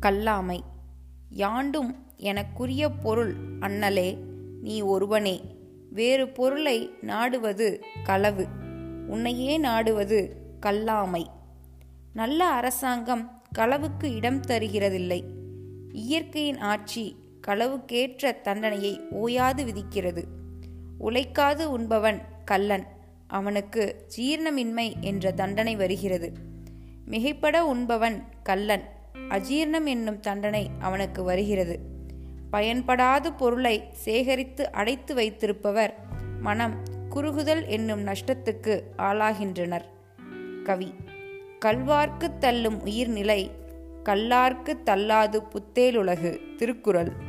கல்லாமை. யாண்டும் எனக்குரிய பொருள் அண்ணலே நீ ஒருவனே. வேறு பொருளை நாடுவது களவு உன்னையே நாடுவது கல்லாமை. நல்ல அரசாங்கம் களவுக்கு இடம் தருகிறதில்லை. இயற்கையின் ஆட்சி களவுக்கேற்ற தண்டனையை ஓயாது விதிக்கிறது. உழைக்காது உண்பவன் கள்ளன் அவனுக்கு ஜீரணமின்மை என்ற தண்டனை வருகிறது. மிகைப்பட உண்பவன் கள்ளன் அஜீர்ணம் என்னும் தண்டனை அவனுக்கு வருகிறது. பயன்படாத பொருளை சேகரித்து அடைத்து வைத்திருப்பவர் மனம் குறுகுதல் என்னும் நஷ்டத்துக்கு ஆளாகின்றனர். கவி கல்வார்க்கு தள்ளும் உயிர்நிலை கல்லார்க்கு தள்ளாது புத்தேலுலகு திருக்குறள்.